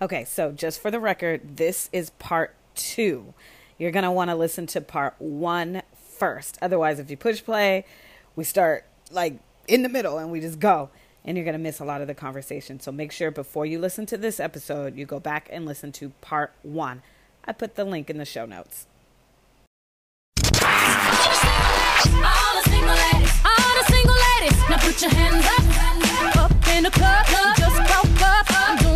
Okay, so just for the record, this is part two. You're going to want to listen to part one first. Otherwise, if you push play, we start like in the middle and we just go and you're going to miss a lot of the conversation. So make sure before you listen to this episode, you go back and listen to part one. I put the link in the show notes. Now put your hands up, up in the club. Just broke up,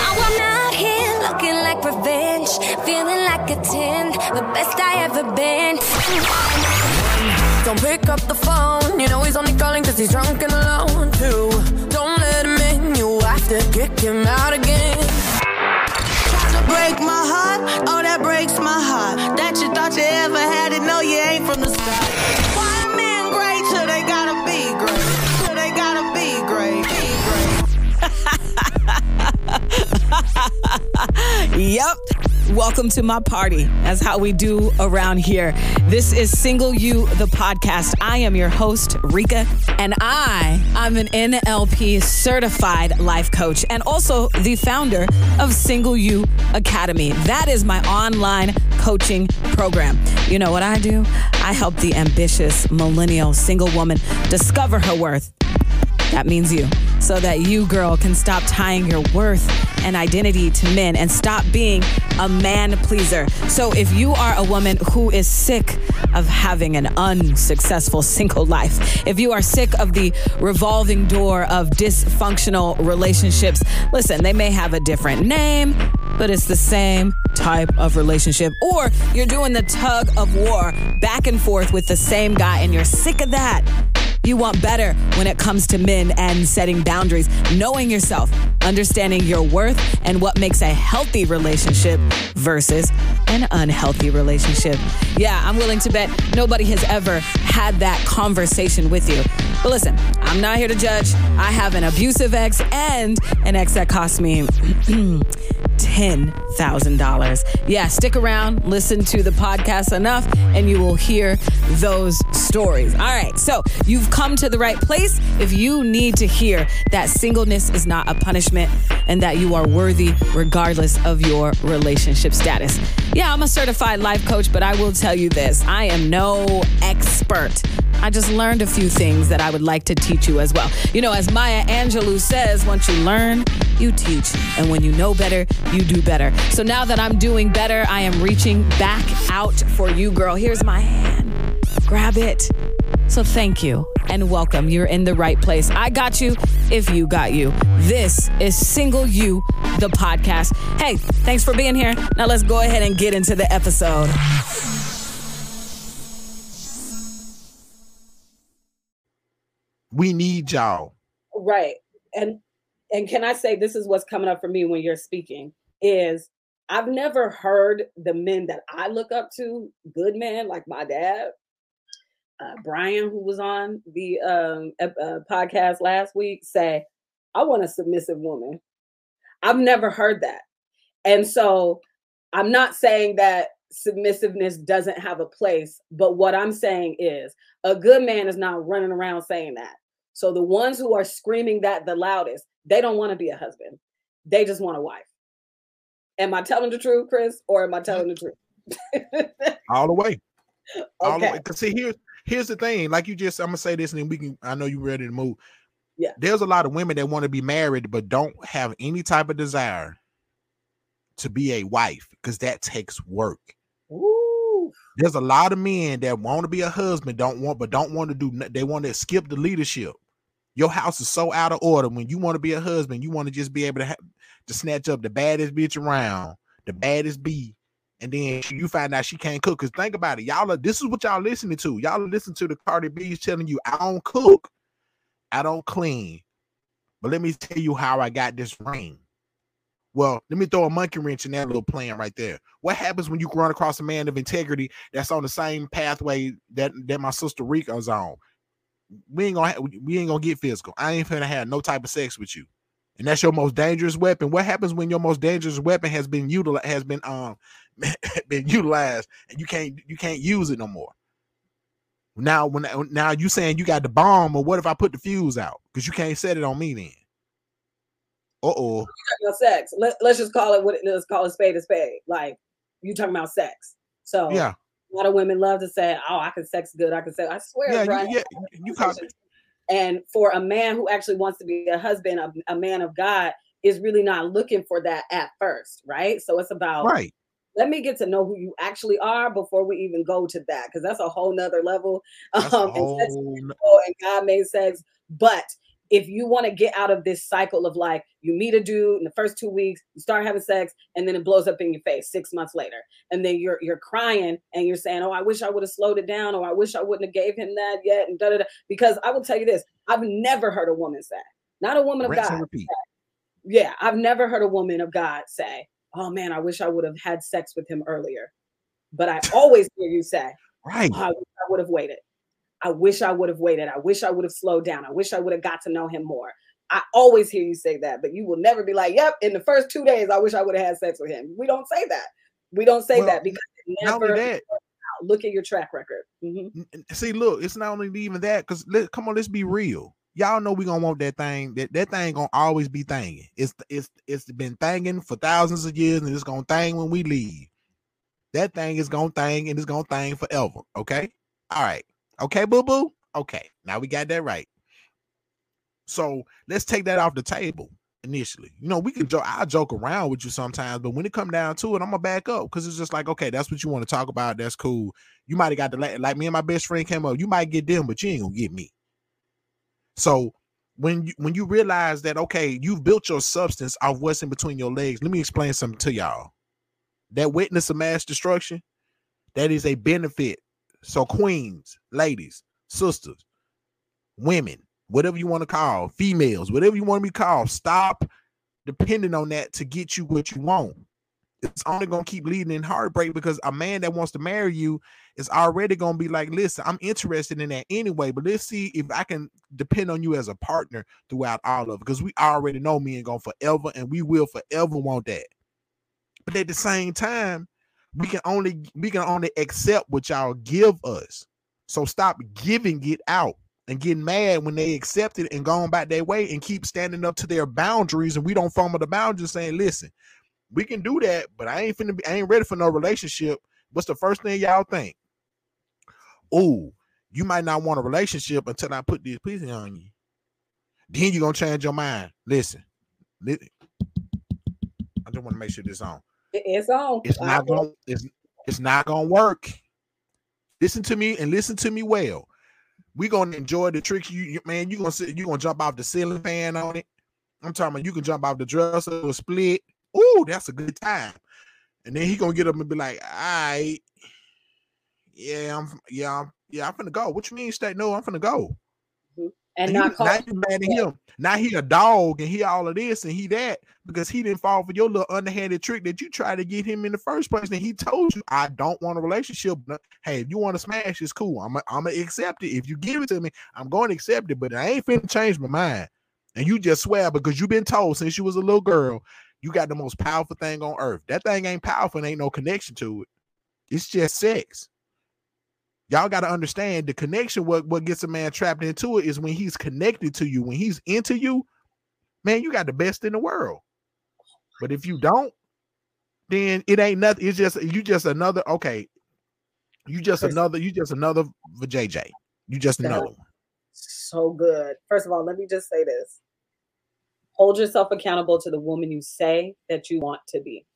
I'm here looking like revenge, feeling like a 10, the best I ever been. Don't pick up the phone. You know he's only calling cause he's drunk and alone too. Don't let him in, you have to kick him out again. Try to break my heart, oh that breaks my heart. That you thought you ever had it, no you ain't from the start. Yep. Welcome to my party. That's how we do around here. This is Single You, the podcast. I am your host, Rika, and I, I'm an NLP certified life coach and also the founder of Single You Academy. That is my online coaching program. You know what I do? I help the ambitious millennial single woman discover her worth that means you. So that you, girl, can stop tying your worth and identity to men and stop being a man pleaser. So if you are a woman who is sick of having an unsuccessful single life, if you are sick of the revolving door of dysfunctional relationships, listen, they may have a different name, but it's the same type of relationship. Or you're doing the tug of war back and forth with the same guy and you're sick of that. You want better when it comes to men and setting boundaries, knowing yourself, understanding your worth, and what makes a healthy relationship versus an unhealthy relationship. Yeah, I'm willing to bet nobody has ever had that conversation with you. But listen, I'm not here to judge. I have an abusive ex and an ex that cost me $10,000. Yeah, stick around, listen to the podcast enough, and you will hear those stories. All right, so you've come to the right place if you need to hear that singleness is not a punishment and that you are worthy regardless of your relationship status. Yeah, I'm a certified life coach, but I will tell you this I am no expert. I just learned a few things that I would like to teach you as well. You know, as Maya Angelou says, once you learn, you teach. And when you know better, you do better. So now that I'm doing better, I am reaching back out for you, girl. Here's my hand. Grab it. So thank you and welcome. You're in the right place. I got you if you got you. This is Single You, the podcast. Hey, thanks for being here. Now let's go ahead and get into the episode. We need y'all. Right. And and can I say this is what's coming up for me when you're speaking is I've never heard the men that I look up to, good men like my dad, uh, Brian, who was on the um, uh, podcast last week, say, I want a submissive woman. I've never heard that. And so I'm not saying that submissiveness doesn't have a place, but what I'm saying is a good man is not running around saying that. So the ones who are screaming that the loudest, they don't want to be a husband. They just want a wife. Am I telling the truth, Chris, or am I mm-hmm. telling the truth? All the way. All the Okay. way. Cause see, here's here's the thing. Like you just, I'm gonna say this, and then we can. I know you're ready to move. Yeah. There's a lot of women that want to be married, but don't have any type of desire to be a wife, because that takes work. Ooh. There's a lot of men that want to be a husband, don't want, but don't want to do. They want to skip the leadership. Your house is so out of order. When you want to be a husband, you want to just be able to have to snatch up the baddest bitch around, the baddest bee, and then you find out she can't cook. Cause think about it, y'all are this is what y'all listening to. Y'all listen to the Cardi B's telling you, I don't cook, I don't clean. But let me tell you how I got this ring. Well, let me throw a monkey wrench in that little plan right there. What happens when you run across a man of integrity that's on the same pathway that that my sister Rika's on? We ain't gonna we ain't gonna get physical. I ain't gonna have no type of sex with you, and that's your most dangerous weapon. What happens when your most dangerous weapon has been utilized has been um been utilized and you can't you can't use it no more? Now, when now you saying you got the bomb, or what if I put the fuse out? Because you can't set it on me then. Uh oh. no sex. Let, let's just call it what it, let's call it spade a spade. Like you talking about sex. So Yeah. A lot of women love to say, "Oh, I can sex good. I can say." I swear, Yeah, Brian, you, yeah, you And for a man who actually wants to be a husband, a, a man of God, is really not looking for that at first, right? So it's about right. let me get to know who you actually are before we even go to that, because that's a whole nother level. That's Um, and whole and God made sex. But if you want to get out of this cycle of like you meet a dude in the first two weeks, you start having sex, and then it blows up in your face six months later, and then you're you're crying and you're saying, "Oh, I wish I would have slowed it down, or I wish I wouldn't have gave him that yet," and da da da. Because I will tell you this: I've never heard a woman say, not a woman of rinse God, repeat. yeah, I've never heard a woman of God say, "Oh man, I wish I would have had sex with him earlier." But I always hear you say, Right. "Oh, I I would have waited. I wish I would have waited. I wish I would have slowed down. I wish I would have got to know him more." I always hear you say that, but you will never be like, "Yep." In the first two days, I wish I would have had sex with him. We don't say that. We don't say Well, that because never. that, Look at your track record. Mhm. n- see, look, it's not only even that, because come on, let's be real. Y'all know we gonna want that thing. That that thing gonna always be thanging. It's it's it's been thanging for thousands of years, and it's gonna thang when we leave. That thing is gonna thang and it's gonna thang forever. Okay. All right. Okay, boo boo. Okay. Now we got that right. So let's take that off the table initially. You know, we can joke. I joke around with you sometimes, but when it come down to it, I'm gonna back up because it's just like, okay, that's what you want to talk about. That's cool. You might have got the like me and my best friend came up. You might get them, but you ain't gonna get me. So when you when you realize that okay, you've built your substance off what's in between your legs. Let me explain something to y'all. That witness of mass destruction, that is a benefit. So queens, ladies, sisters, women, whatever you want to call, females, whatever you want to be called, stop depending on that to get you what you want. It's only gonna keep leading in heartbreak because a man that wants to marry you is already gonna be like, listen, I'm interested in that anyway, but let's see if I can depend on you as a partner throughout all of it. Because we already know me and gonna forever, and we will forever want that. But at the same time, we can only we can only accept what y'all give us. So stop giving it out and getting mad when they accept it and going back their way and keep standing up to their boundaries and we don't follow the boundaries saying, listen, we can do that, but I ain't finna be, I ain't ready for no relationship. What's the first thing y'all think? Oh, you might not want a relationship until I put this pussy on you. Then you're gonna change your mind. Listen, li- I just want to make sure this on. It- It's on. It's not gonna it's, it's not gonna work. Listen to me and listen to me well. we gonna enjoy the trick. You, you man, you gonna sit, you gonna jump off the ceiling fan on it. I'm talking about you can jump off the dresser or split. Ooh, that's a good time. And then he gonna get up and be like, all right, yeah, I'm yeah, I'm, yeah, I'm finna go. What you mean, state? No, I'm finna go. And not call. now you mad at him. Now he a dog and he all of this and he that because he didn't fall for your little underhanded trick that you tried to get him in the first place. And he told you, I don't want a relationship. Hey, if you want to smash, it's cool. I'm I'm gonna accept it. If you give it to me, I'm going to accept it. But I ain't finna change my mind. And you just swear because you've been told since you was a little girl, you got the most powerful thing on earth. That thing ain't powerful and ain't no connection to it. It's just sex. Y'all got to understand the connection. What what gets a man trapped into it is when he's connected to you, when he's into you, man, you got the best in the world. But if you don't, then it ain't nothing. It's just you just another okay. You just another. You just another for JJ. You just another one. so good. First of all, let me just say this. Hold yourself accountable to the woman you say that you want to be.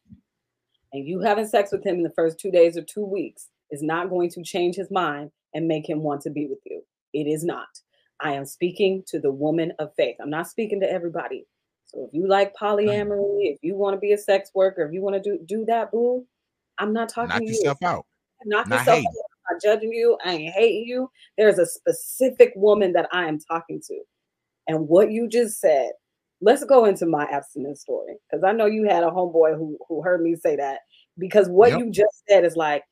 And you having sex with him in the first two days or two weeks is not going to change his mind and make him want to be with you. It is not. I am speaking to the woman of faith. I'm not speaking to everybody. So if you like polyamory, if you want to be a sex worker, if you want to do do that, boo, I'm not talking Knock to you yourself out. knock Not yourself hating. out. I'm not judging you. I ain't hating you. There's a specific woman that I am talking to. And what you just said, let's go into my abstinence story. Because I know you had a homeboy who who heard me say that. Because what Yep. you just said is like,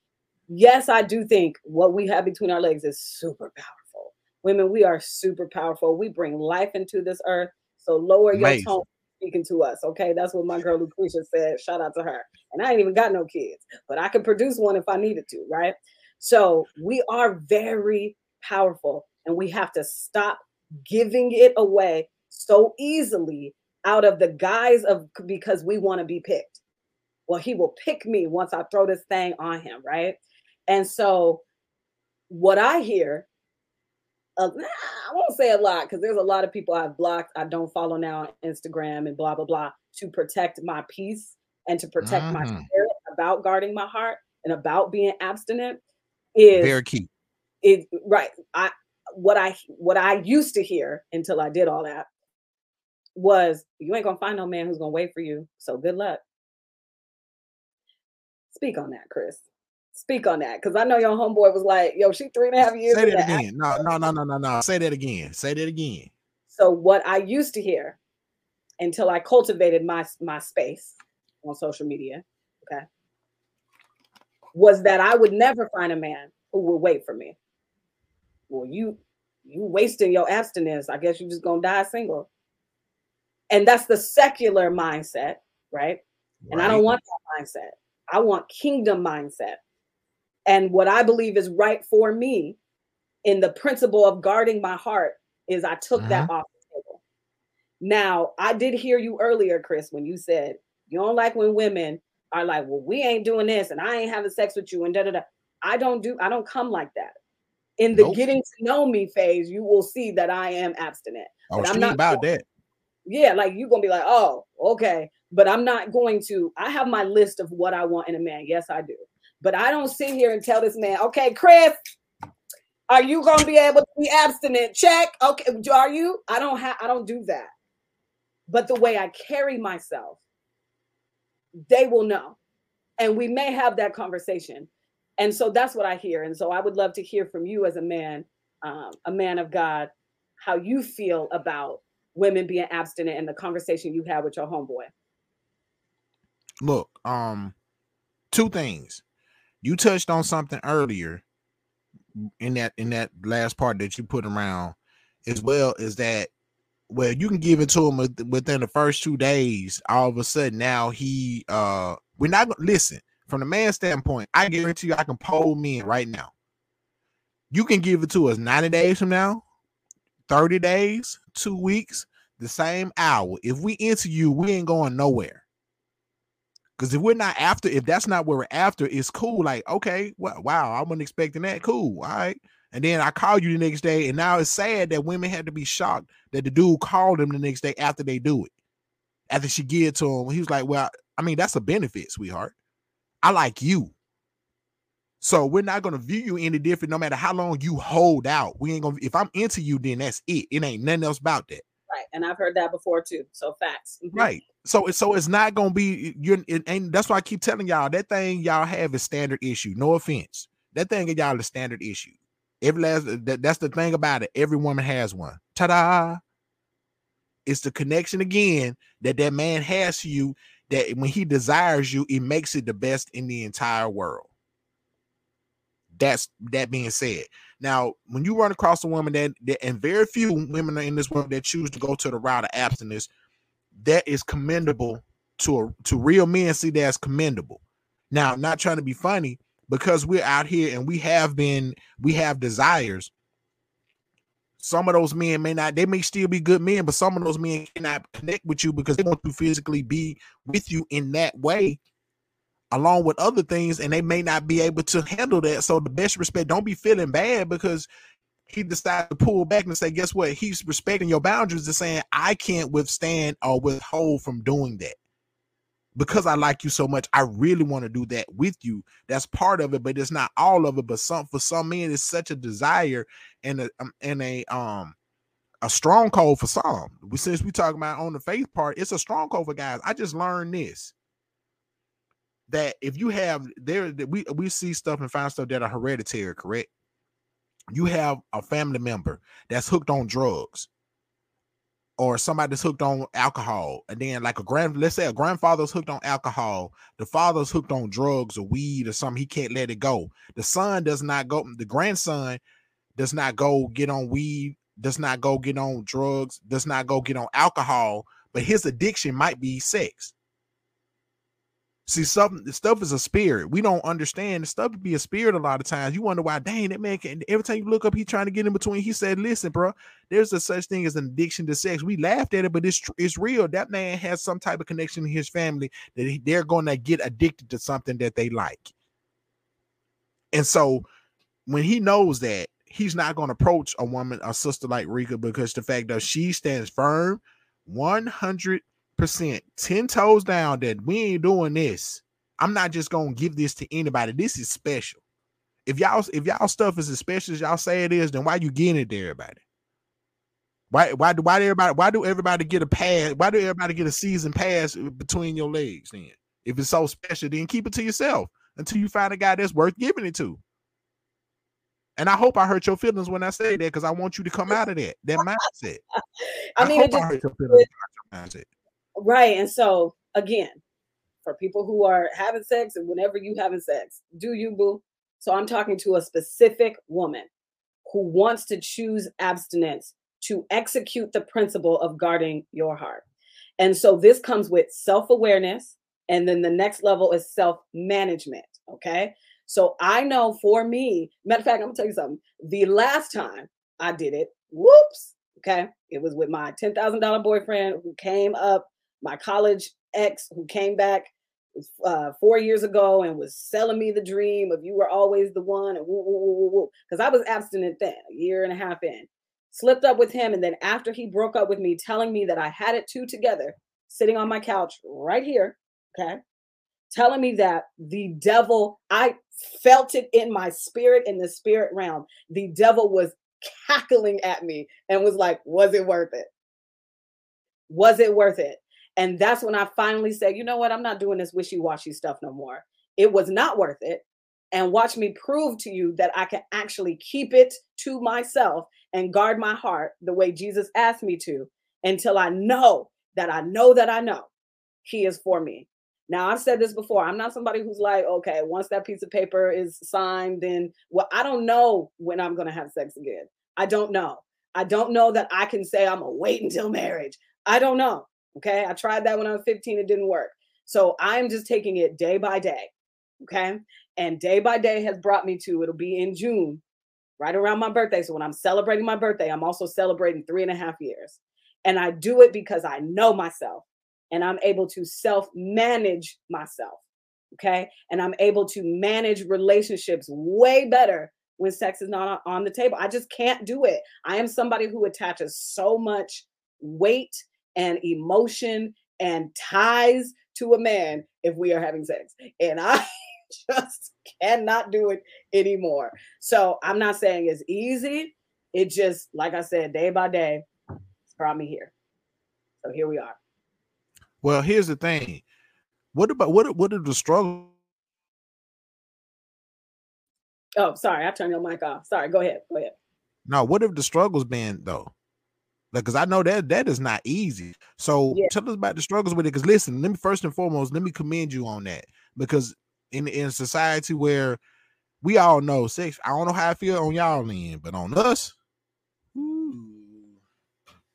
yes, I do think what we have between our legs is super powerful. Women, we are super powerful. We bring life into this earth. So lower your Amazing. tone speaking to us. Okay. That's what my girl Lucretia said. Shout out to her. And I ain't even got no kids, but I could produce one if I needed to, right? So we are very powerful and we have to stop giving it away so easily out of the guise of because we want to be picked. Well, he will pick me once I throw this thing on him, right? And so what I hear, uh, I won't say a lot because there's a lot of people I've blocked, I don't follow now on Instagram and blah, blah, blah, to protect my peace and to protect my Mhm. spirit about guarding my heart and about being abstinent is Very key. it right i what i what i used to hear until i did all that was you ain't gonna find no man who's gonna wait for you so good luck speak on that chris speak on that because i know your homeboy was like yo she three and a half years Say that again. No, no, no, no, no, no. Say that again. Say that again. so what i used to hear until i cultivated my my space on social media okay was that i would never find a man who would wait for me well you you wasting your abstinence i guess you're just gonna die single and that's the secular mindset right and i don't want that mindset i want kingdom mindset and what i believe is right for me in the principle of guarding my heart is i took that uh-huh. off the table now i did hear you earlier chris when you said you don't like when women are like well we ain't doing this and i ain't having sex with you and da da da i don't do i don't come like that in the Nope. getting to know me phase you will see that i am abstinent Oh, but I'm not about that. yeah, like you're gonna be like, oh, okay. But I'm not going to, I have my list of what I want in a man. Yes, I do. But I don't sit here and tell this man, okay, Chris, are you gonna be able to be abstinent? Check. Okay, are you? I don't have I don't do that. But the way I carry myself, they will know. And we may have that conversation. And so that's what I hear. And so I would love to hear from you as a man, um, a man of God, how you feel about women being abstinent and the conversation you had with your homeboy. Look, um, two things. You touched on something earlier in that in that last part that you put around as well is that well you can give it to him within the first two days all of a sudden now he uh we're not gonna listen from the man standpoint i guarantee you i can poll men right now. You can give it to us 90 days from now 30 days two weeks the same hour. If we you we ain't going nowhere because if we're not after, if that's not what we're after, it's cool. Like, okay, well, wow, I wasn't expecting that. Cool. All right. And then I call you the next day, and now it's sad that women had to be shocked that the dude called them the next day after they do it. After she give it to him, he was like, Well, I mean, that's a benefit, sweetheart. I like you. So we're not gonna view you any different no matter how long you hold out. We ain't gonna if I'm into you, then that's it. It ain't nothing else about that. Right. And I've heard that before too. So facts. Mhm. Right. So it's so it's not gonna be you're and that's why I keep telling y'all that thing y'all have is standard issue. No offense. That thing y'all is standard issue. Every last uh, that, that's the thing about it. Every woman has one. Ta-da! It's the connection again that that man has to you that when he desires you, it makes it the best in the entire world. That's that being said. Now, when you run across a woman that, that and very few women are in this world that choose to go to the route of abstinence, that is commendable to a, to real men see that as commendable. Now, not trying to be funny, because we're out here and we have been, we have desires. Some of those men may not, they may still be good men, but some of those men cannot connect with you because they want to physically be with you in that way, along with other things, and they may not be able to handle that. So, the best respect, don't be feeling bad because he decided to pull back and say, guess what? He's respecting your boundaries and saying, I can't withstand or withhold from doing that. Because I like you so much, I really want to do that with you. That's part of it, but it's not all of it. But some for some men, it's such a desire and a um, and a um a strong code for some. We since we talking about on the faith part, it's a strong code for guys. I just learned this that if you have there we we see stuff and find stuff that are hereditary, correct? You have a family member that's hooked on drugs or somebody that's hooked on alcohol, and then like a grand, let's say a grandfather's hooked on alcohol, the father's hooked on drugs or weed or something, he can't let it go. The son does not go, the grandson does not go get on weed, does not go get on drugs, does not go get on alcohol, but his addiction might be sex. See, something the stuff is a spirit. We don't understand the stuff to be a spirit a lot of times. You wonder why, dang, that man can every time you look up, he trying to get in between. He said, Listen, bro, there's a such thing as an addiction to sex. We laughed at it, but it's it's real. That man has some type of connection in his family that he- they're gonna get addicted to something that they like. And so when he knows that, he's not gonna approach a woman, a sister like Rika, because the fact that she stands firm 100 percent 10 toes down that we ain't doing this i'm not just gonna give this to anybody this is special if y'all if y'all stuff is as special as y'all say it is then why you getting it to everybody why why do why do everybody why do everybody get a pass why do everybody get a season pass between your legs then if it's so special then keep it to yourself until you find a guy that's worth giving it to and I hope I hurt your feelings when I say that because I want you to come out of that that mindset. I mean, it hope I hurt your feelings. I say that. Right. And so again, for people who are having sex and whenever you having sex, do you boo? So I'm talking to a specific woman who wants to choose abstinence to execute the principle of guarding your heart. And so this comes with self-awareness and then the next level is self-management, okay? So I know for me, matter of fact, I'm gonna tell you something. The last time I did it, whoops, okay, it was with my $10,000 boyfriend who came up my college ex who came back uh, four years ago and was selling me the dream of you were always the one and woo, woo, woo, woo. Because I was abstinent then, a year and a half in. Slipped up with him. And then after he broke up with me, telling me that I had it two together, sitting on my couch right here, okay, telling me that the devil, I felt it in my spirit, in the spirit realm. The devil was cackling at me and was like, was it worth it? Was it worth it? And that's when I finally said, you know what? I'm not doing this wishy washy stuff no more. It was not worth it. And watch me prove to you that I can actually keep it to myself and guard my heart the way Jesus asked me to until I know that I know that I know He is for me. Now, I've said this before. I'm not somebody who's like, okay, once that piece of paper is signed, then well, I don't know when I'm going to have sex again. I don't know. I don't know that I can say I'm going to wait until marriage. I don't know. Okay. I tried that when I was 15, it didn't work. So I'm just taking it day by day. Okay. And day by day has brought me to it'll be in June, right around my birthday. So when I'm celebrating my birthday, I'm also celebrating three and a half years. And I do it because I know myself and I'm able to self manage myself. Okay. And I'm able to manage relationships way better when sex is not on the table. I just can't do it. I am somebody who attaches so much weight and emotion and ties to a man if we are having sex. And I just cannot do it anymore. So I'm not saying it's easy. It just, like I said, day by day, it's brought me here. So here we are. Well, here's the thing. What about what? What are the struggles? Oh, sorry, I turned your mic off. Sorry, go ahead. Go ahead. Now, what have the struggles been though? Like, cause I know that that is not easy. So Yeah. tell us about the struggles with it. Cause listen, let me first and foremost, let me commend you on that. Because in in society where we all know sex, I don't know how I feel on y'all end, but on us, ooh,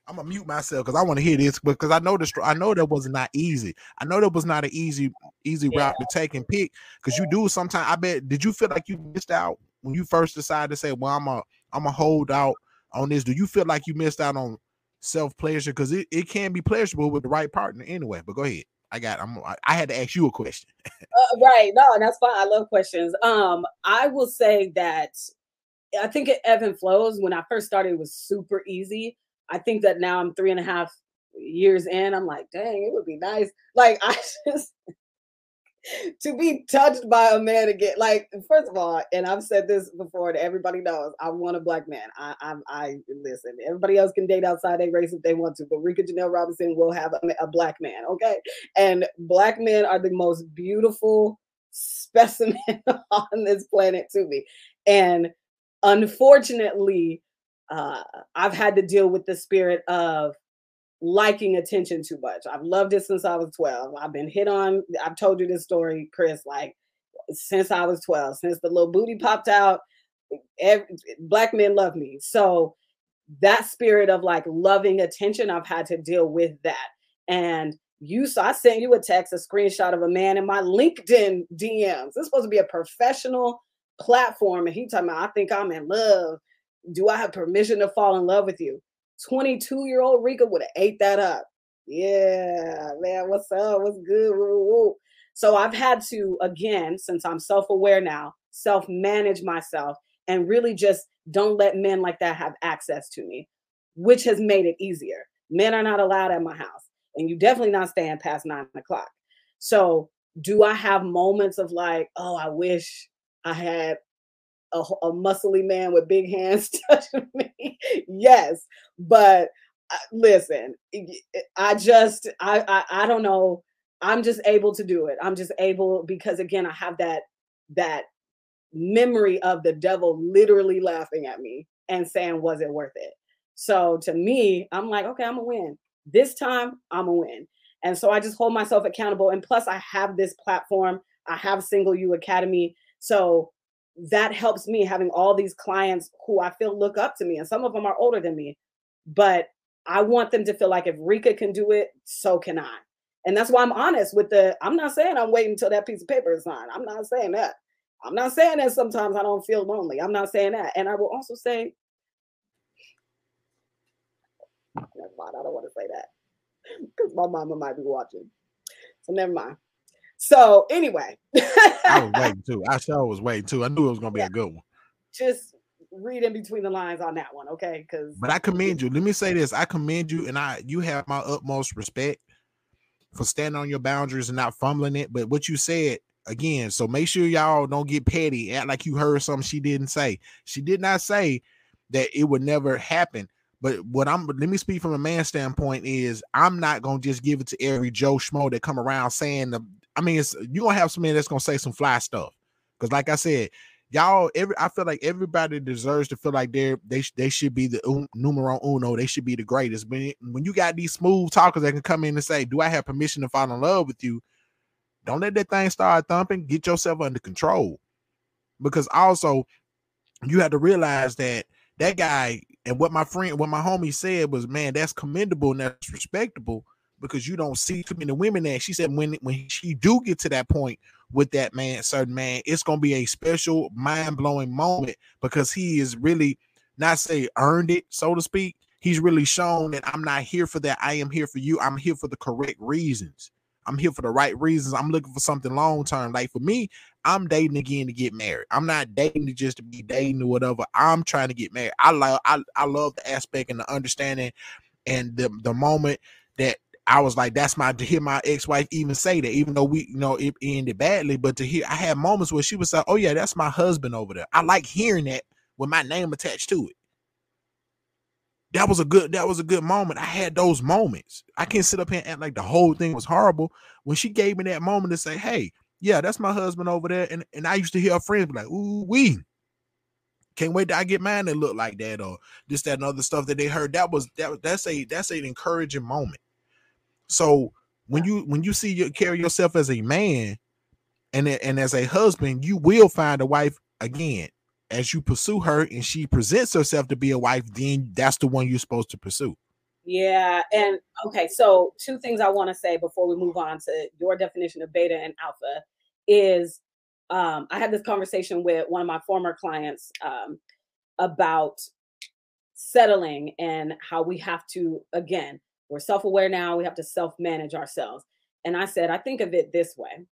I'm gonna mute myself because I want to hear this because I know the str- I know that was not easy. I know that was not an easy easy Yeah. route to take and pick because you do sometimes. I bet. Did you feel like you missed out when you first decided to say, "Well, I'm a I'm a hold out on this"? Do you feel like you missed out on self pleasure because it, it can be pleasurable with the right partner anyway? But go ahead. I got. I'm. I- had to ask you a question. Uh, right. No, that's fine. I love questions. Um, I will say that I think it ebb and flows. When I first started, it was super easy. I think that now I'm three and a half years in. I'm like, dang, it would be nice. Like I just to be touched by a man again. Like, first of all, and I've said this before and everybody knows, I want a black man. I I, I listen. Everybody else can date outside their race if they want to, but Rika Janelle Robinson will have a, a black man. Okay, and black men are the most beautiful specimen on this planet to me. And unfortunately, uh, I've had to deal with the spirit of liking attention too much. I've loved it since I was 12. I've been hit on. I've told you this story, Chris, like since I was 12, since the little booty popped out. Every, black men love me. So that spirit of like loving attention, I've had to deal with that. And You saw I sent you a text, a screenshot of a man in my LinkedIn DMs. This is supposed to be a professional platform, and he talking about I think I'm in love. Do I have permission to fall in love with you? 22 year old Rika would have ate that up. Yeah, man, what's up? What's good? So I've had to, again, since I'm self aware now, self manage myself and really just don't let men like that have access to me, which has made it easier. Men are not allowed at my house, and you definitely not staying past nine o'clock. So, do I have moments of like, oh, I wish I had a, a muscly man with big hands touching me? yes, but uh, listen, I just, I, I, I don't know. I'm just able to do it. I'm just able because again, I have that that memory of the devil literally laughing at me and saying, Was it worth it? So to me, I'm like, okay, I'm gonna win. This time I'm gonna win. And so I just hold myself accountable. And plus, I have this platform, I have Single You Academy. So that helps me having all these clients who I feel look up to me. And some of them are older than me. But I want them to feel like if Rika can do it, so can I. And that's why I'm honest with the, I'm not saying I'm waiting until that piece of paper is signed. I'm not saying that. I'm not saying that sometimes I don't feel lonely. I'm not saying that. And I will also say, never mind, I don't want to say that because my mama might be watching. So never mind. So anyway, I was waiting too. I sure was waiting too. I knew it was gonna be Yeah. a good one. just read in between the lines on that one, okay? Because But I commend you. Let me say this: I commend you, and I you have my utmost respect for standing on your boundaries and not fumbling it. But what you said again, so make sure y'all don't get petty, act like you heard something she didn't say. She did not say that it would never happen. But what I'm let me speak from a man standpoint is I'm not gonna just give it to every Joe Schmo that come around saying the I mean it's you're gonna have somebody that's gonna say some fly stuff. Because like I said, y'all every I feel like everybody deserves to feel like they're they, they should be the un, numero uno, they should be the greatest. When when you got these smooth talkers that can come in and say, Do I have permission to fall in love with you? Don't let that thing start thumping. Get yourself under control. Because also you have to realize that that guy and what my friend, what my homie said was, man, that's commendable and that's respectable because you don't see too many women that she said when when she do get to that point with that man, certain man, it's gonna be a special mind-blowing moment because he is really not say earned it, so to speak. He's really shown that I'm not here for that. I am here for you. I'm here for the correct reasons. I'm here for the right reasons. I'm looking for something long term. Like for me, I'm dating again to get married. I'm not dating to just to be dating or whatever. I'm trying to get married. I love I, I love the aspect and the understanding and the the moment that I was like, that's my to hear my ex-wife even say that, even though we you know it ended badly, but to hear I had moments where she was like, Oh yeah, that's my husband over there. I like hearing that with my name attached to it. That was a good that was a good moment. I had those moments. I can't sit up here and act like the whole thing was horrible. When she gave me that moment to say, Hey, yeah, that's my husband over there. And, and I used to hear her friends be like, Ooh, we can't wait till I get mine that look like that, or this, that, and other stuff that they heard. That was that that's a that's an encouraging moment. So when you when you see you carry yourself as a man and and as a husband, you will find a wife again as you pursue her and she presents herself to be a wife, then that's the one you're supposed to pursue. Yeah, and okay, so two things I want to say before we move on to your definition of beta and alpha is um, I had this conversation with one of my former clients um, about settling and how we have to again we're self-aware now we have to self-manage ourselves. And i said i think of it this way.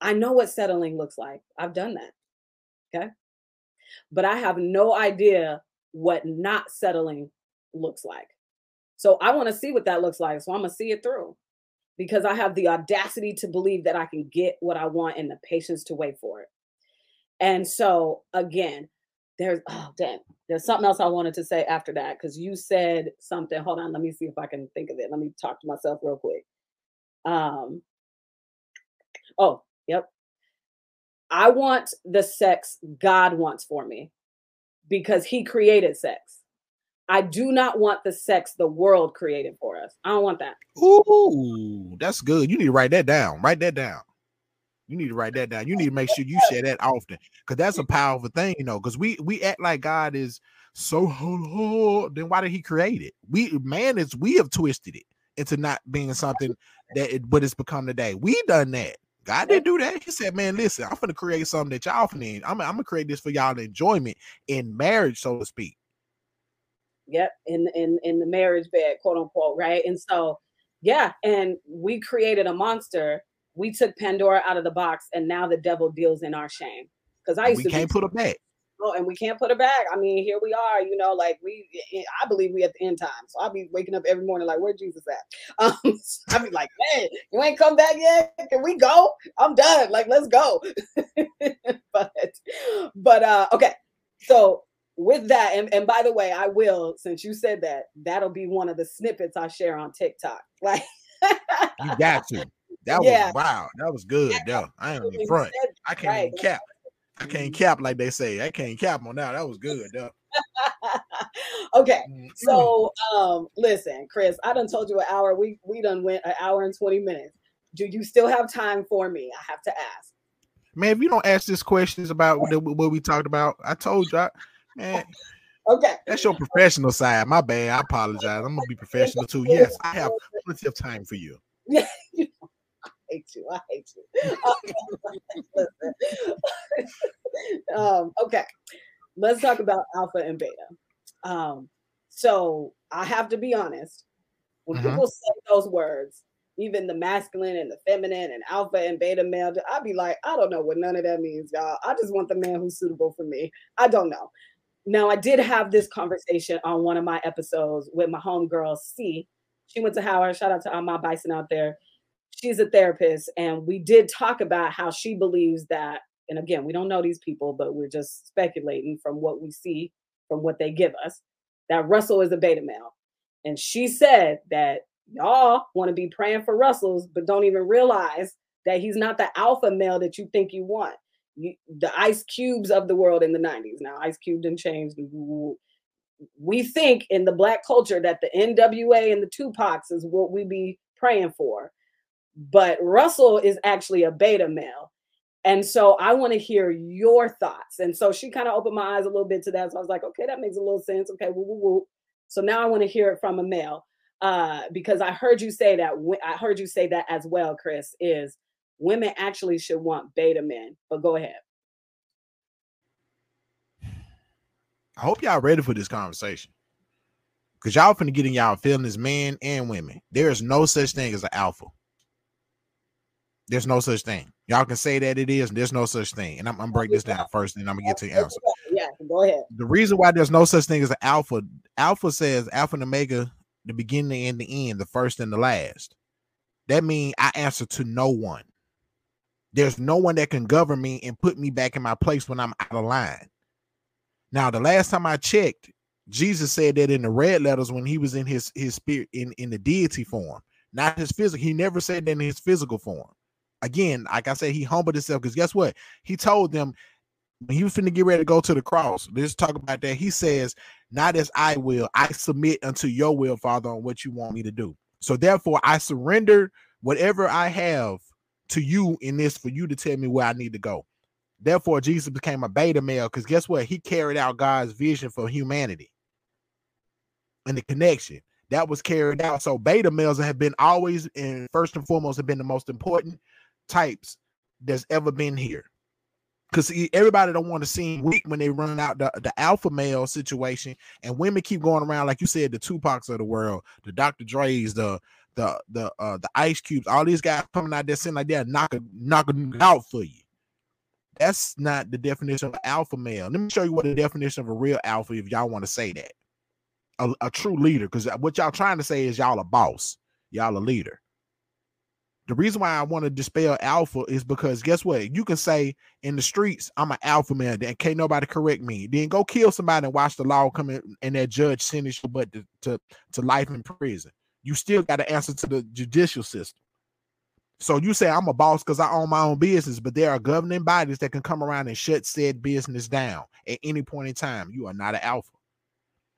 I know what settling looks like. I've done that. Okay? But i have no idea what not settling looks like. So I want to see what that looks like. So I'm going to see it through. Because I have the audacity to believe that I can get what I want and the patience to wait for it. And so again, there's oh damn, there's something else I wanted to say after that because you said something. Hold on, let me see if I can think of it. Let me talk to myself real quick. Um oh, yep. I want the sex God wants for me because he created sex. I do not want the sex the world created for us. I don't want that. Ooh, that's good. You need to write that down. Write that down. You need to write that down. You need to make sure you share that often because that's a powerful thing, you know. Because we we act like God is so. Then why did He create it? We man is we have twisted it into not being something that it it's become today. We done that. God didn't do that. He said, "Man, listen, I'm gonna create something that y'all finna. I'm, I'm gonna create this for y'all enjoyment in marriage, so to speak." Yep, in in in the marriage bed, quote unquote, right? And so, yeah, and we created a monster. We took Pandora out of the box, and now the devil deals in our shame. Because I used We to can't be put her back. Oh, and we can't put her back. I mean, here we are, you know, like we, I believe we at the end time. So I'll be waking up every morning like, where Jesus at? Um, so I'll be like, man, you ain't come back yet? Can we go? I'm done. Like, let's go. but, but, uh, okay. So with that, and, and by the way, I will, since you said that, that'll be one of the snippets I share on TikTok. Like, You got to. That Yeah. was wow. That was good. Yeah, I ain't in front. I can't right. even cap. I can't cap like they say. I can't cap on that. That was good. though. okay. Mm, So um listen, Chris, I done told you an hour. We we done went an hour and 20 minutes. Do you still have time for me? I have to ask. man, if you don't ask this questions about what, what we talked about, I told you, I, man, Okay. that's your professional side. My bad. I apologize. I'm gonna be professional too. Yes, I have plenty of time for you. I hate you. I hate you. Um, okay. Let's talk about alpha and beta. Um, so I have to be honest. When Mhm. people say those words, even the masculine and the feminine and alpha and beta male, I'd be like, I don't know what none of that means, y'all. I just want the man who's suitable for me. I don't know. Now, I did have this conversation on one of my episodes with my homegirl, C. She went to Howard. Shout out to all my Bison out there. She's a therapist, and we did talk about how she believes that. And again, we don't know these people, but we're just speculating from what we see, from what they give us, that Russell is a beta male. And she said that y'all want to be praying for Russells, but don't even realize that he's not the alpha male that you think you want. You, the Ice Cubes of the world in the 90s. Now, Ice Cube didn't change. We think in the black culture that the NWA and the Tupacs is what we be praying for. But Russell is actually a beta male. And so I want to hear your thoughts. And so she kind of opened my eyes a little bit to that. So I was like, okay, that makes a little sense. Okay, woo, woo, woo. So now I want to hear it from a male uh, because I heard you say that. I heard you say that as well, Chris. Is women actually should want beta men? But go ahead. I hope y'all ready for this conversation. Cause y'all finna get in y'all feelings, men and women. There is no such thing as an alpha. There's no such thing. Y'all can say that it is. There's no such thing. And I'm, I'm gonna break this down first, and I'm gonna get to the answer. Yeah, go ahead. The reason why there's no such thing as an alpha, alpha says alpha and omega, the beginning and the end, the first and the last. That means I answer to no one. There's no one that can govern me and put me back in my place when I'm out of line. Now, the last time I checked, Jesus said that in the red letters when he was in his his spirit in in the deity form, not his physical. He never said that in his physical form. Again, like I said, he humbled himself because guess what? He told them when he was finna get ready to go to the cross. Let's talk about that. He says, "Not as I will, I submit unto your will, Father, on what you want me to do." So therefore, I surrender whatever I have to you in this for you to tell me where I need to go. Therefore, Jesus became a beta male because guess what? He carried out God's vision for humanity and the connection that was carried out. So beta males have been always and first and foremost have been the most important types that's ever been here. Because everybody don't want to seem weak when they run out the, the alpha male situation, and women keep going around like you said, the Tupacs of the world, the Dr. Dre's, the the the uh the Ice Cubes, all these guys coming out there saying like they're knocking knocking out for you. That's not the definition of alpha male. Let me show you what the definition of a real alpha, if y'all want to say that. A, a true leader, because what y'all trying to say is y'all a boss, y'all a leader. The reason why I want to dispel alpha is because guess what? You can say in the streets, I'm an alpha man, then can't nobody correct me. Then go kill somebody and watch the law come in and that judge sentence you but to, to, to life in prison. You still got to answer to the judicial system. So you say I'm a boss because I own my own business, but there are governing bodies that can come around and shut said business down at any point in time. You are not an alpha.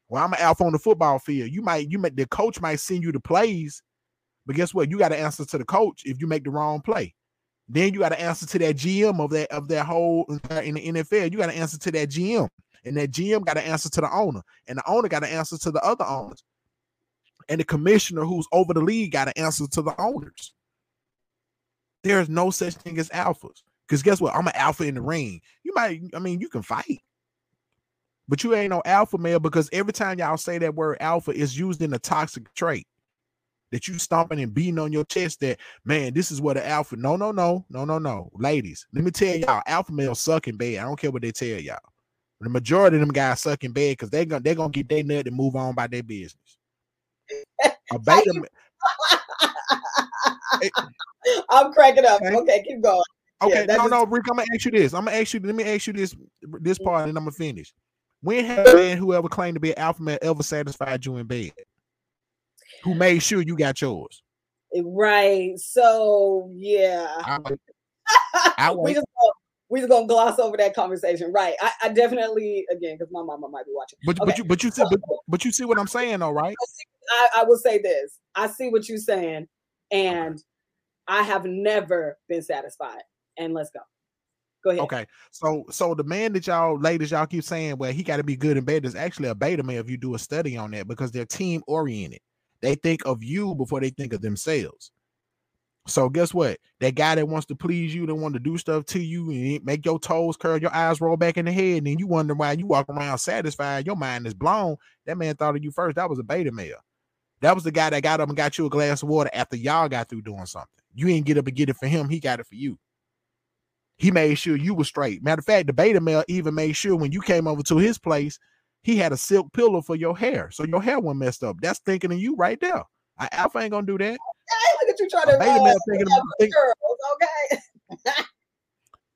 Well, I'm an alpha on the football field. You might, you might, the coach might send you the plays, but guess what? You got to answer to the coach if you make the wrong play. Then you got to answer to that GM of that of that whole in the NFL. You got to answer to that GM, and that GM got to answer to the owner, and the owner got to answer to the other owners. and the commissioner who's over the league got to answer to the owners. There's no such thing as alphas. Because guess what? I'm an alpha in the ring. You might, I mean, you can fight, but you ain't no alpha male because every time y'all say that word alpha is used in a toxic trait that you stomping and beating on your chest that man, this is what an alpha. No, no, no, no, no, no. Ladies, let me tell y'all, alpha males suck in bed. I don't care what they tell y'all. The majority of them guys suck in bed because they're gonna they're gonna get their nut and move on by their business. A beta I'm cracking up. Okay. Okay, keep going. Okay, that no, just- no, Rick, I'm gonna ask you this. I'm gonna ask you. Let me ask you this this part, and I'm gonna finish. When has a man whoever claimed to be an alpha male ever satisfied you in bed? Who made sure you got yours? Eh, right. So yeah. I, I we just gonna, we just gonna gloss over that conversation. Right. I, I definitely again because my mama might be watching. But Okay. but you but you see but, but you see what I'm saying, though, right? I, I will say this. I see what you're saying, and I have never been satisfied. And let's go. Go ahead. Okay, so so the man that y'all ladies y'all keep saying, well, he got to be good in bed is actually a beta male if you do a study on that because they're team oriented. They think of you before they think of themselves. So guess what? That guy that wants to please you, that want to do stuff to you and make your toes curl, your eyes roll back in the head, and then you wonder why you walk around satisfied, your mind is blown. That man thought of you first. That was a beta male. That was the guy that got up and got you a glass of water after y'all got through doing something. You didn't get up and get it for him, he got it for you. He made sure you were straight. Matter of fact, the beta male even made sure when you came over to his place, he had a silk pillow for your hair, so your hair wasn't messed up. That's thinking of you right there. A alpha ain't gonna do that. Hey, look at you trying to beta uh, male thinking about- think- girls. Okay.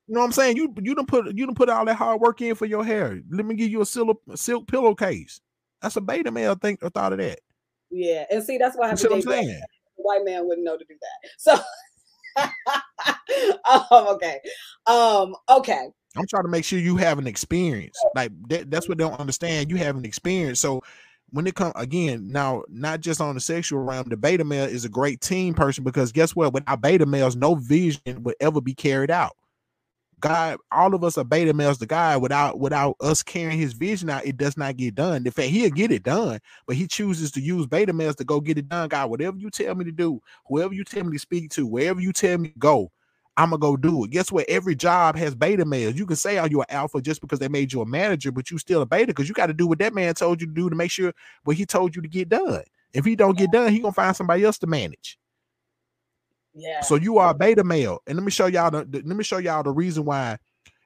You know what I'm saying? You you don't put you don't put all that hard work in for your hair. Let me give you a silk silk pillowcase. That's a beta male think or thought of that. Yeah, and see that's why I have I'm saying? white man wouldn't know to do that. So, um, okay, um, okay, I'm trying to make sure you have an experience. Like that, that's what they don't understand. You have an experience. So when it comes again, now not just on the sexual realm, the beta male is a great team person because guess what? Without beta males, no vision would ever be carried out. God, all of us are beta males. The guy without without us carrying his vision out, it does not get done. In fact, he'll get it done, but he chooses to use beta males to go get it done. God, whatever you tell me to do, whoever you tell me to speak to, wherever you tell me to go, I'm gonna go do it. Guess what? Every job has beta males. You can say, "Oh, you're an alpha" just because they made you a manager, but you still a beta because you got to do what that man told you to do to make sure what he told you to get done. If he don't get done, he gonna find somebody else to manage. yeah, So you are a beta male, and let me show y'all the, the- let me show y'all the reason why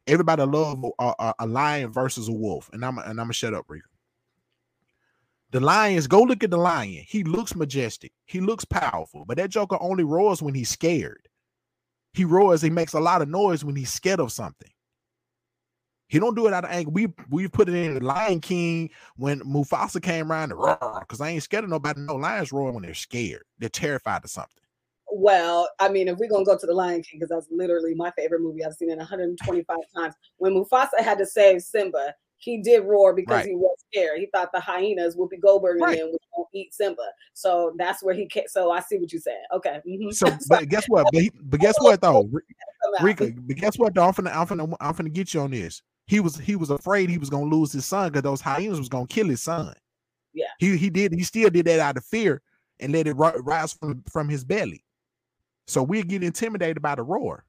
everybody love a, a, a lion versus a wolf. And I'm and I'm gonna shut up, Reka. The lions, go look at the lion. He looks majestic. He looks powerful, but that joker only roars when he's scared. He roars. He makes a lot of noise when he's scared of something. He don't do it out of anger. We we put it in the Lion King when Mufasa came around to roar because I ain't scared of nobody. No lions roar when they're scared. They're terrified of something. Well, I mean, if we're gonna go to the Lion King, because that's literally my favorite movie. I've seen it 125 times. When Mufasa had to save Simba, he did roar because Right. he was scared. He thought the hyenas, Whoopi Goldberg, and Right. them would gonna eat Simba. So that's where he came. So I see what you said. Okay. mhm. So, but guess what? But, he, but guess what though, Ri- Reka? But guess what? Though I'm finna, I'm finna, I'm finna get you on this. He was, he was afraid he was gonna lose his son because those hyenas was gonna kill his son. Yeah. He he did. He still did that out of fear and let it ri- rise from from his belly. So we get intimidated by the roar.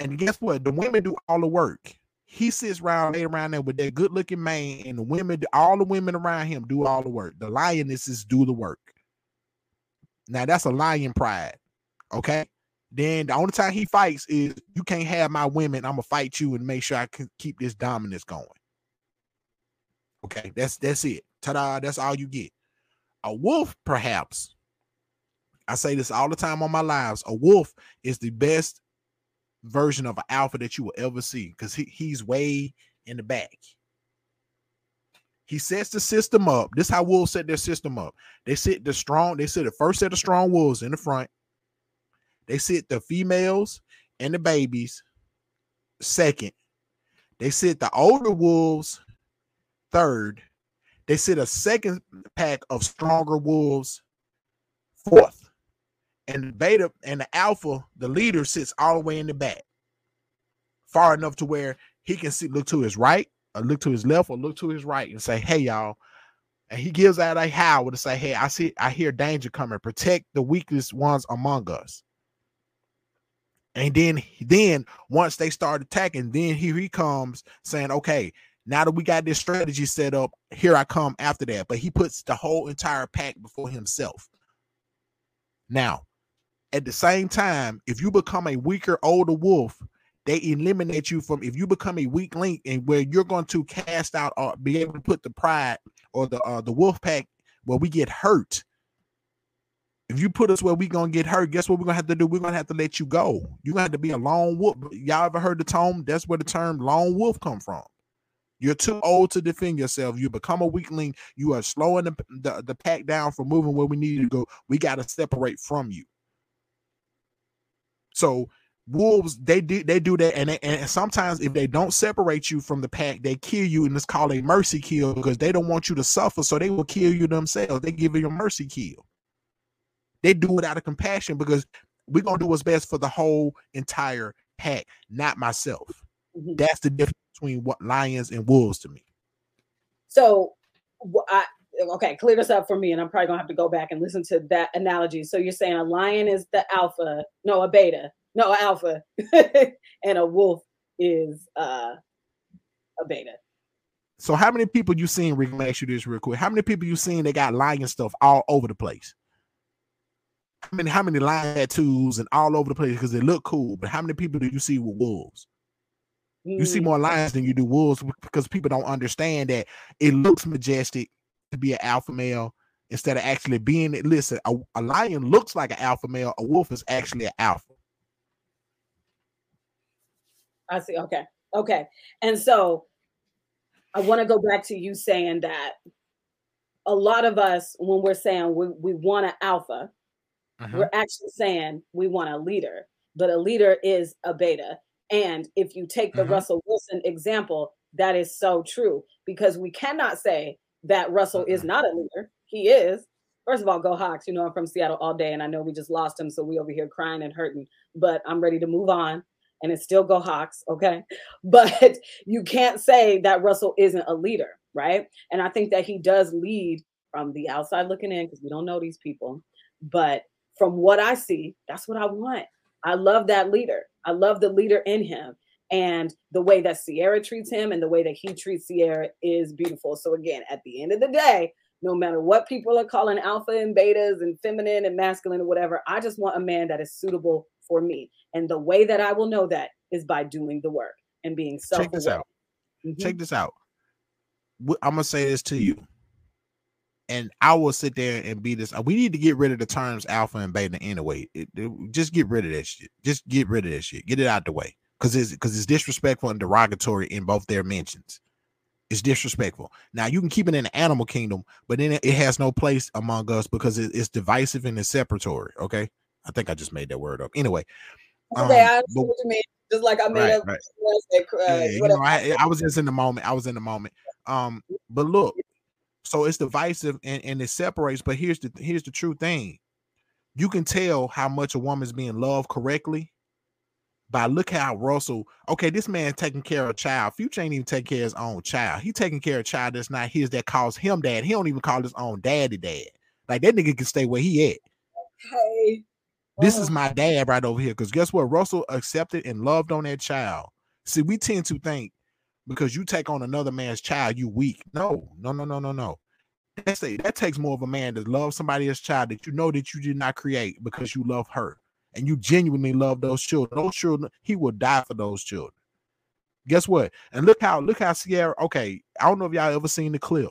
And guess what? The women do all the work. He sits around, lay around there with that good looking man, and the women, all the women around him do all the work. The lionesses do the work. Now that's a lion pride. Okay. Then the only time he fights is you can't have my women. I'm gonna fight you and make sure I can keep this dominance going. Okay, that's that's it. Ta-da, that's all you get. A wolf, perhaps. I say this all the time on my lives. A wolf is the best version of an alpha that you will ever see because he, he's way in the back. He sets the system up. This how wolves set their system up. They sit the strong, they sit the first set of strong wolves in the front. They sit the females and the babies second. They sit the older wolves third. They sit a second pack of stronger wolves fourth. And the beta and the alpha, the leader sits all the way in the back, far enough to where he can see, look to his right, or look to his left, or look to his right and say, Hey, y'all, and he gives out a howl to say, "Hey, I see, I hear danger coming. Protect the weakest ones among us." And then, then once they start attacking, then here he comes saying, "Okay, now that we got this strategy set up, here I come after that." But he puts the whole entire pack before himself. Now, at the same time, if you become a weaker, older wolf, they eliminate you from. If you become a weak link, and where you're going to cast out or be able to put the pride or the uh, the wolf pack where we get hurt. If you put us where we gonna get hurt, guess what we're gonna have to do? We're gonna have to let you go. You're gonna have to be a lone wolf. Y'all ever heard the term? That's where the term lone wolf come from. You're too old to defend yourself. You become a weakling. You are slowing the, the, the pack down from moving where we need to go. We got to separate from you. So wolves, they do they do that, and they, and sometimes if they don't separate you from the pack, they kill you, and it's called a mercy kill because they don't want you to suffer, so they will kill you themselves. They give you a mercy kill. They do it out of compassion because we're gonna do what's best for the whole entire pack, not myself. Mhm. That's the difference between what lions and wolves to me. So, I, okay, clear this up for me, and I'm probably gonna have to go back and listen to that analogy. So you're saying a lion is the alpha, no, a beta, no, alpha, and a wolf is uh, a beta. So how many people you seen? Rick, ask you this real quick. How many people you seen They got lion stuff all over the place? I mean, how many lion tattoos and all over the place because they look cool? But how many people do you see with wolves? You see Mm, more lions than you do wolves because people don't understand that it looks majestic to be an alpha male instead of actually being it. Listen, a, a lion looks like an alpha male. A wolf is actually an alpha. I see. Okay. Okay. And so I want to go back to you saying that a lot of us, when we're saying we, we want an alpha, Mhm. we're actually saying we want a leader, but a leader is a beta. And if you take the Mhm. Russell Wilson example, that is so true because we cannot say that Russell is not a leader. He is. First of all, go Hawks. You know, I'm from Seattle all day and I know we just lost him. So we over here crying and hurting, but I'm ready to move on and it's still go Hawks. Okay. But you can't say that Russell isn't a leader, right? And I think that he does lead from the outside looking in because we don't know these people. But from what I see, that's what I want. I love that leader. I love the leader in him. And the way that Ciara treats him and the way that he treats Ciara is beautiful. So, again, at the end of the day, no matter what people are calling alpha and betas and feminine and masculine or whatever, I just want a man that is suitable for me. And the way that I will know that is by doing the work and being self Check this out. Mm-hmm. Check this out. I'm gonna say this to you, and I will sit there and be this. uh, We need to get rid of the terms alpha and beta anyway. It- it- just get rid of that shit. Just get rid of that shit. Get it out the way because it's because it's disrespectful and derogatory in both their mentions. It's disrespectful. Now you can keep it in the animal kingdom, but then it, has no place among us because it- it's divisive and it's separatory. Okay, I think I just made that word up. Anyway, Okay, um, I but- what you mean. Just like I made right, up right. uh, yeah, you know, I, I was just in the moment. I was in the moment. Um, but look, so it's divisive and, and it separates. But here's the here's the true thing: you can tell how much a woman's being loved correctly by look how Russell. Okay, this man taking care of a child. Future ain't even taking care of his own child. He taking care of a child that's not his that calls him dad. He don't even call his own daddy dad. Like that nigga can stay where he at. Hey, This is my dad right over here. Because guess what? Russell accepted and loved on that child. See, we tend to think because you take on another man's child, you weak. No, no, no, no, no, no. That's a, that takes more of a man to love somebody else's child that you know that you did not create because you love her and you genuinely love those children. Those children, he will die for those children. Guess what? And look how look how Ciara. Okay, I don't know if y'all ever seen the clip.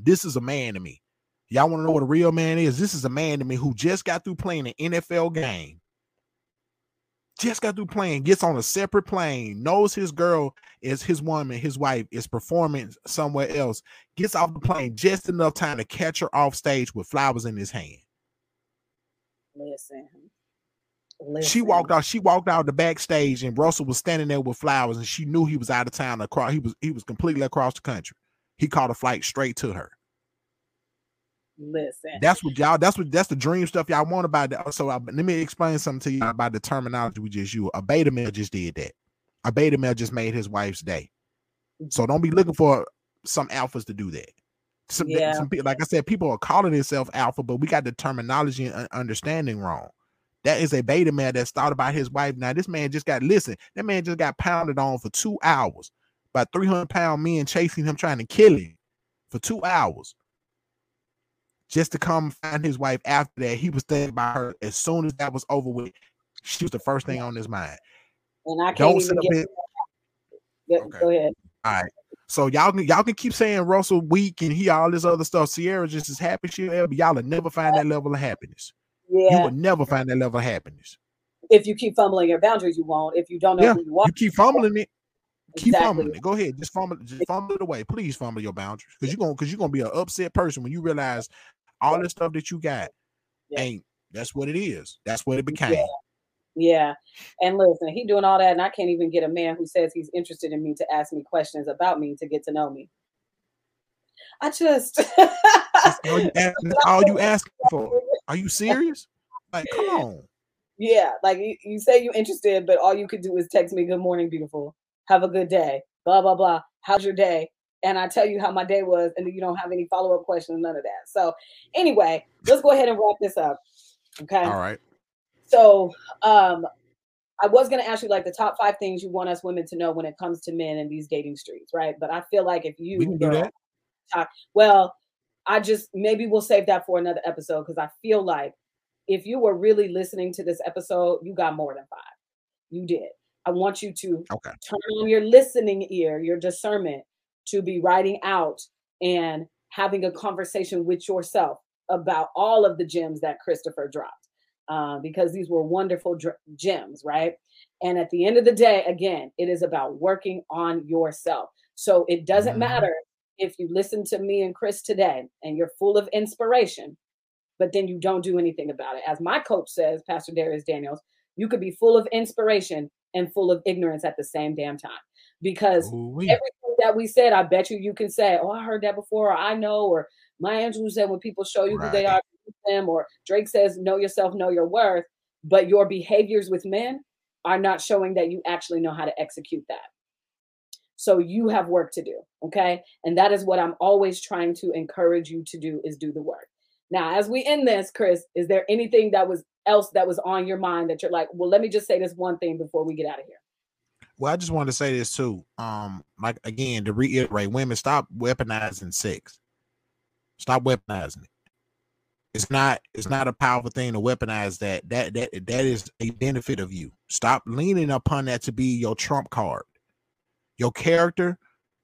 This is a man to me. Y'all want to know what a real man is? This is a man to me who just got through playing an NFL game. Just got through playing, gets on a separate plane, knows his girl is his woman, his wife is performing somewhere else, gets off the plane just enough time to catch her off stage with flowers in his hand. listen, She walked out, she walked out the backstage, and Russell was standing there with flowers, and she knew he was out of town across. He was he was completely across the country. He caught a flight straight to her. Listen, That's what y'all. That's what. That's the dream stuff y'all want about that. So I, let me explain something to you about the terminology we just use. A beta male just did that. A beta male just made his wife's day. So don't be looking for some alphas to do that. Some, Yeah. some people, like I said, people are calling themselves alpha, but we got the terminology and understanding wrong. That is a beta man that's thought about his wife. Now, this man just got listen. That man just got pounded on for two hours by 300 pound men chasing him, trying to kill him for two hours. Just to come find his wife after that. He was thinking about her as soon as that was over with. She was the first thing on his mind. And I can't Don't sit up here. Go, Okay. go ahead. All right. So y'all can y'all can keep saying Russell weak and he all this other stuff. Ciara just as happy she ever. Y'all will never find that level of happiness. You will never find that level of happiness. If you keep fumbling your boundaries, you won't. If you don't know Yeah, who you are, You keep fumbling it. Keep Exactly. fumbling it. Go ahead. Just fumble, just fumble it away. Please fumble your boundaries. Because you're gonna because you're gonna be an upset person when you realize all the stuff that you got Yeah. ain't that's what it is. That's what it became. Yeah. And listen, he doing all that, and I can't even get a man who says he's interested in me to ask me questions about me to get to know me. I just That's all you, ask, all you asking for. Are you serious? Like, come on. yeah, like you, you say you're interested, but all you could do is text me, "Good morning, beautiful. Have a good day." Blah blah blah. How's your day? And I tell you how my day was, and you don't have any follow up questions, none of that. So, anyway, let's go ahead and wrap this up. Okay. All right. So, um, I was going to ask you like the top five things you want us women to know when it comes to men in these dating streets, right? But I feel like if you We can do girl, talk, well, I just maybe we'll save that for another episode because I feel like if you were really listening to this episode, you got more than five. You did. I want you to Okay. turn on your listening ear, your discernment to be writing out and having a conversation with yourself about all of the gems that Christopher dropped. Uh, because these were wonderful dr- gems, right? And at the end of the day, again, it is about working on yourself. So it doesn't Mhm. matter if you listen to me and Chris today and you're full of inspiration, but then you don't do anything about it. As my coach says, Pastor Dharius Daniels, you could be full of inspiration and full of ignorance at the same damn time. Because Ooh-wee. everything that we said, I bet you you can say, "Oh, I heard that before," or "I know," or Maya Angelou said, "When people show you who they are, them," or Drake says, "Know yourself, know your worth." But your behaviors with men are not showing that you actually know how to execute that. So you have work to do, okay? And that is what I'm always trying to encourage you to do is do the work. Now, as we end this, Chris, is there anything that was else that was on your mind that you're like, well, let me just say this one thing before we get out of here. Well, I just wanted to say this too. Um, like again, to reiterate, women stop weaponizing sex. Stop weaponizing it. It's not. It's not a powerful thing to weaponize that. That that that is a benefit of you. Stop leaning upon that to be your trump card. Your character,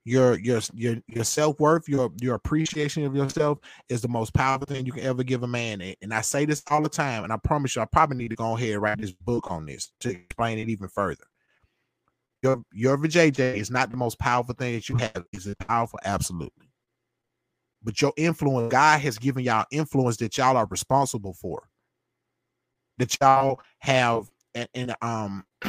your your your your self worth, your your appreciation of yourself is the most powerful thing you can ever give a man. And, I say this all the time, and I promise you, I probably need to go ahead and write this book on this to explain it even further your your VJJ is not the most powerful thing that you have. Is it powerful? Absolutely. But your influence, God has given y'all influence that y'all are responsible for. That y'all have and, and um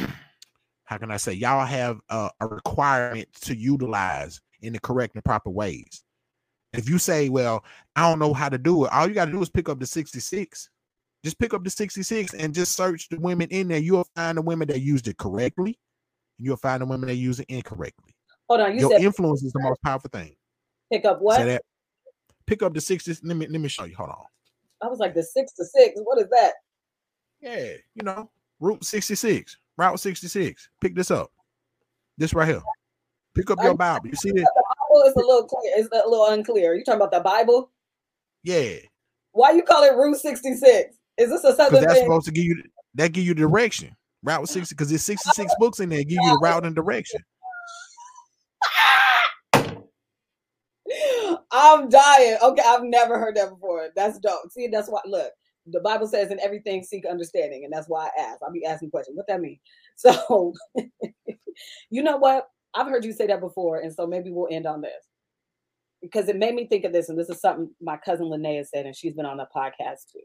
how can I say y'all have a, a requirement to utilize in the correct and proper ways. If you say, Well, I don't know how to do it, all you got to do is pick up the 66. Just pick up the 66 and just search the women in there. You'll find the women that used it correctly and you'll find the women that use it incorrectly. Hold on, you Your said influence is the most powerful thing. pick up what? that. Pick up the 60. Let me let me show you. Hold on. I was like the six to six. What is that? Yeah, you know, Route 66, Route 66. Pick this up. This right here. Pick up your Bible. You see this? The Bible is a little clear. It's a little unclear. You talking about the Bible? Yeah. Why you call it Route 66? Is this a southern that's thing? supposed to give you that give you direction. Route 60, because there's 66 books in there, give you the route and direction. I'm dying. Okay, I've never heard that before. That's dope. See, that's why. Look, the Bible says in everything seek understanding, and that's why I ask. I'll be asking questions. What that mean? So, you know what? I've heard you say that before, and so maybe we'll end on this because it made me think of this, and this is something my cousin Linnea said, and she's been on the podcast too,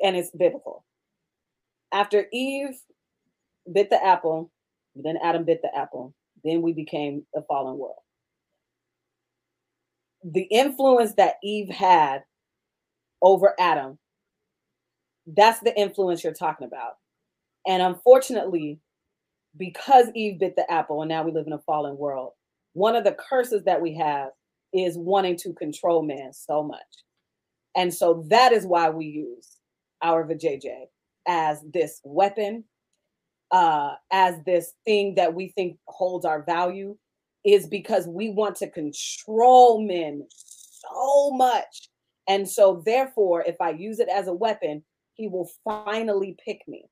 and it's biblical. After Eve bit the apple, then Adam bit the apple, then we became the fallen world the influence that Eve had over Adam, that's the influence you're talking about. And unfortunately, because Eve bit the apple and now we live in a fallen world, one of the curses that we have is wanting to control men so much. And so that is why we use our vajayjay as this weapon, uh, as this thing that we think holds our value, is because we want to control men so much. And so, therefore, if I use it as a weapon, he will finally pick me.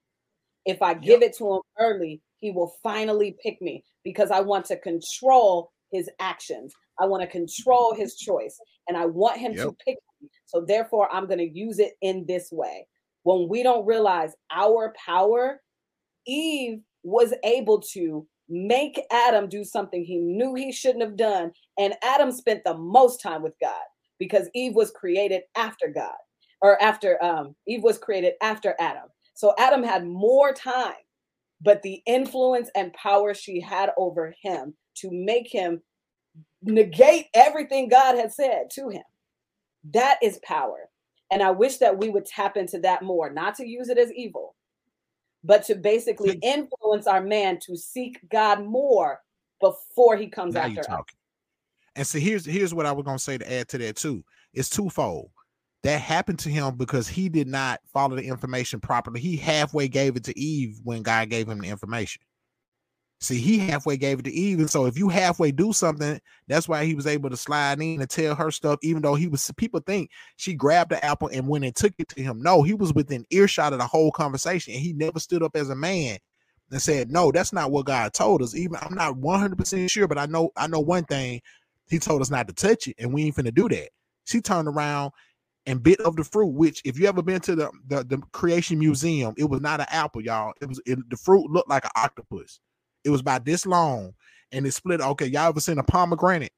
If I give it to him early, he will finally pick me because I want to control his actions. I want to control his choice and I want him to pick me. So therefore, I'm going to use it in this way. When we don't realize our power, Eve was able to make Adam do something he knew he shouldn't have done. And Adam spent the most time with God because Eve was created after God or after um, Eve was created after Adam. So Adam had more time, but the influence and power she had over him to make him negate everything God had said to him. That is power. And I wish that we would tap into that more, not to use it as evil, but to basically influence our man to seek God more before he comes Now after us. And so here's here's what I was gonna say to add to that too. It's twofold. That happened to him because he did not follow the information properly. He halfway gave it to Eve when God gave him the information. See, he halfway gave it to Eve. And so if you halfway do something, that's why he was able to slide in and tell her stuff, even though he was people think she grabbed the apple and went and took it to him. No, he was within earshot of the whole conversation, and he never stood up as a man and said, No, that's not what God told us. Even I'm not 100% sure, but I know I know one thing. He told us not to touch it, and we ain't finna do that. She turned around and bit of the fruit, which if you ever been to the the, the creation museum, it was not an apple, y'all. It was it, the fruit looked like an octopus. It was about this long and it split. Okay, y'all ever seen a pomegranate?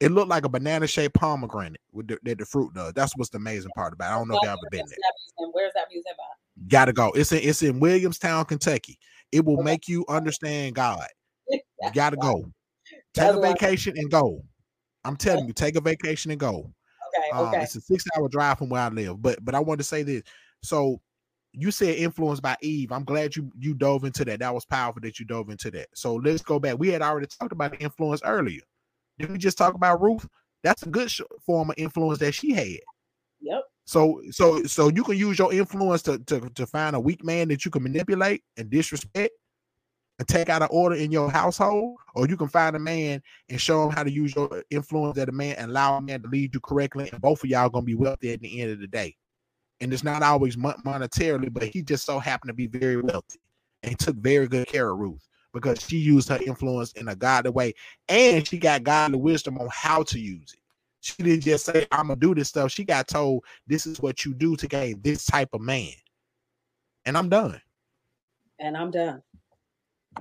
It looked like a banana shaped pomegranate with the, that the fruit does. That's what's the amazing part about it. I don't know if y'all ever been there. Where's that museum at? Gotta go. It's in it's in Williamstown, Kentucky. It will make you understand God. You gotta go. Take That's a vacation and go. I'm telling you, take a vacation and go. Okay, Um, okay. It's a six hour drive from where I live. But but I wanted to say this. So you said influenced by Eve. I'm glad you you dove into that. That was powerful that you dove into that. So let's go back. We had already talked about the influence earlier. Did we just talk about Ruth? That's a good sh- form of influence that she had. Yep. So so so you can use your influence to, to to find a weak man that you can manipulate and disrespect and take out an order in your household, or you can find a man and show him how to use your influence as a man and allow a man to lead you correctly, and both of y'all gonna be wealthy at the end of the day. And it's not always monetarily, but he just so happened to be very wealthy, and he took very good care of Ruth because she used her influence in a godly way, and she got godly wisdom on how to use it. She didn't just say, "I'm gonna do this stuff." She got told, "This is what you do to gain this type of man." And I'm done. and I'm done.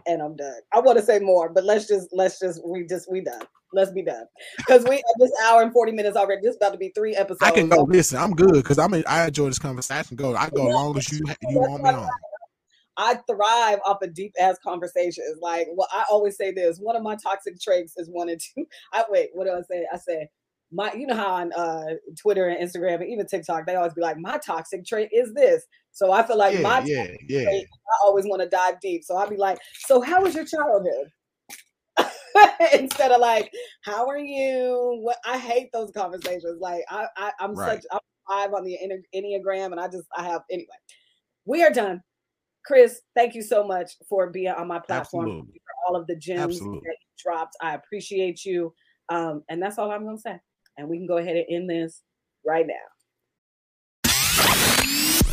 And I'm done. I want to say more, but let's just let's just we just we done. Let's be done because we at this hour and forty minutes already. This about to be three episodes. I can go. Listen, I'm good because I'm. I enjoy this conversation. Go. I go as long as you you want me on. I thrive off of deep ass conversations. Like, well, I always say this. One of my toxic traits is wanting to. I wait. What do I say? I say my. You know how on uh, Twitter and Instagram and even TikTok they always be like, my toxic trait is this. So I feel like Yeah, my yeah, yeah. trait, I always want to dive deep. So I'll be like, so how was your childhood? Instead of like, how are you? What I hate those conversations. Like I, I I'm Right. such I'm five on the Enneagram, and I just I have anyway. We are done. Chris, thank you so much for being on my platform. Absolutely. for all of the gems Absolutely. that you dropped. I appreciate you. Um, and that's all I'm gonna say. And we can go ahead and end this right now.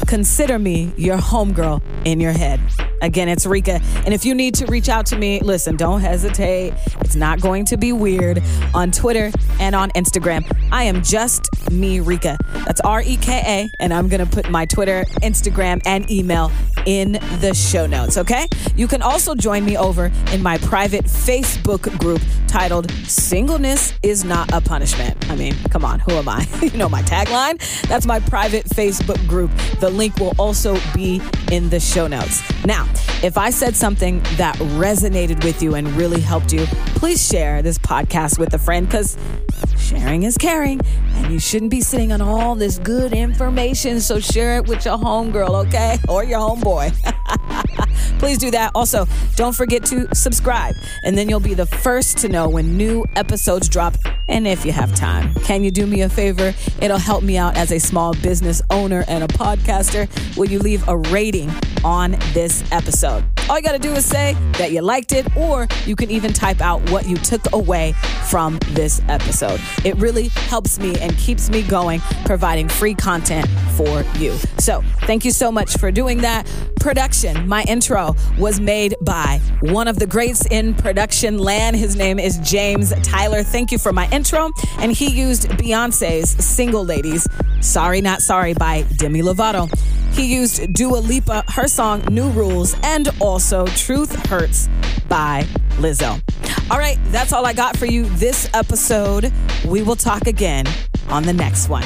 Consider me your homegirl in your head. Again, it's Reka. And if you need to reach out to me, listen, don't hesitate. It's not going to be weird on Twitter and on Instagram. I am just me, Reka. That's R E K A. And I'm going to put my Twitter, Instagram, and email in the show notes, okay? You can also join me over in my private Facebook group titled Singleness is Not a Punishment. I mean, come on, who am I? you know my tagline? That's my private Facebook group. The link will also be in the show notes. Now, if I said something that resonated with you and really helped you, please share this podcast with a friend because sharing is caring and you shouldn't be sitting on all this good information. So share it with your homegirl, okay? Or your homeboy. Please do that. Also, don't forget to subscribe, and then you'll be the first to know when new episodes drop. And if you have time, can you do me a favor? It'll help me out as a small business owner and a podcaster. Will you leave a rating on this episode? All you got to do is say that you liked it, or you can even type out what you took away from this episode. It really helps me and keeps me going, providing free content for you. So, thank you so much for doing that. Production, my intro was made by one of the greats in production land. His name is James Tyler. Thank you for my intro. And he used Beyonce's Single Ladies, Sorry Not Sorry by Demi Lovato. He used Dua Lipa, her song New Rules, and also Truth Hurts by Lizzo. All right, that's all I got for you this episode. We will talk again on the next one.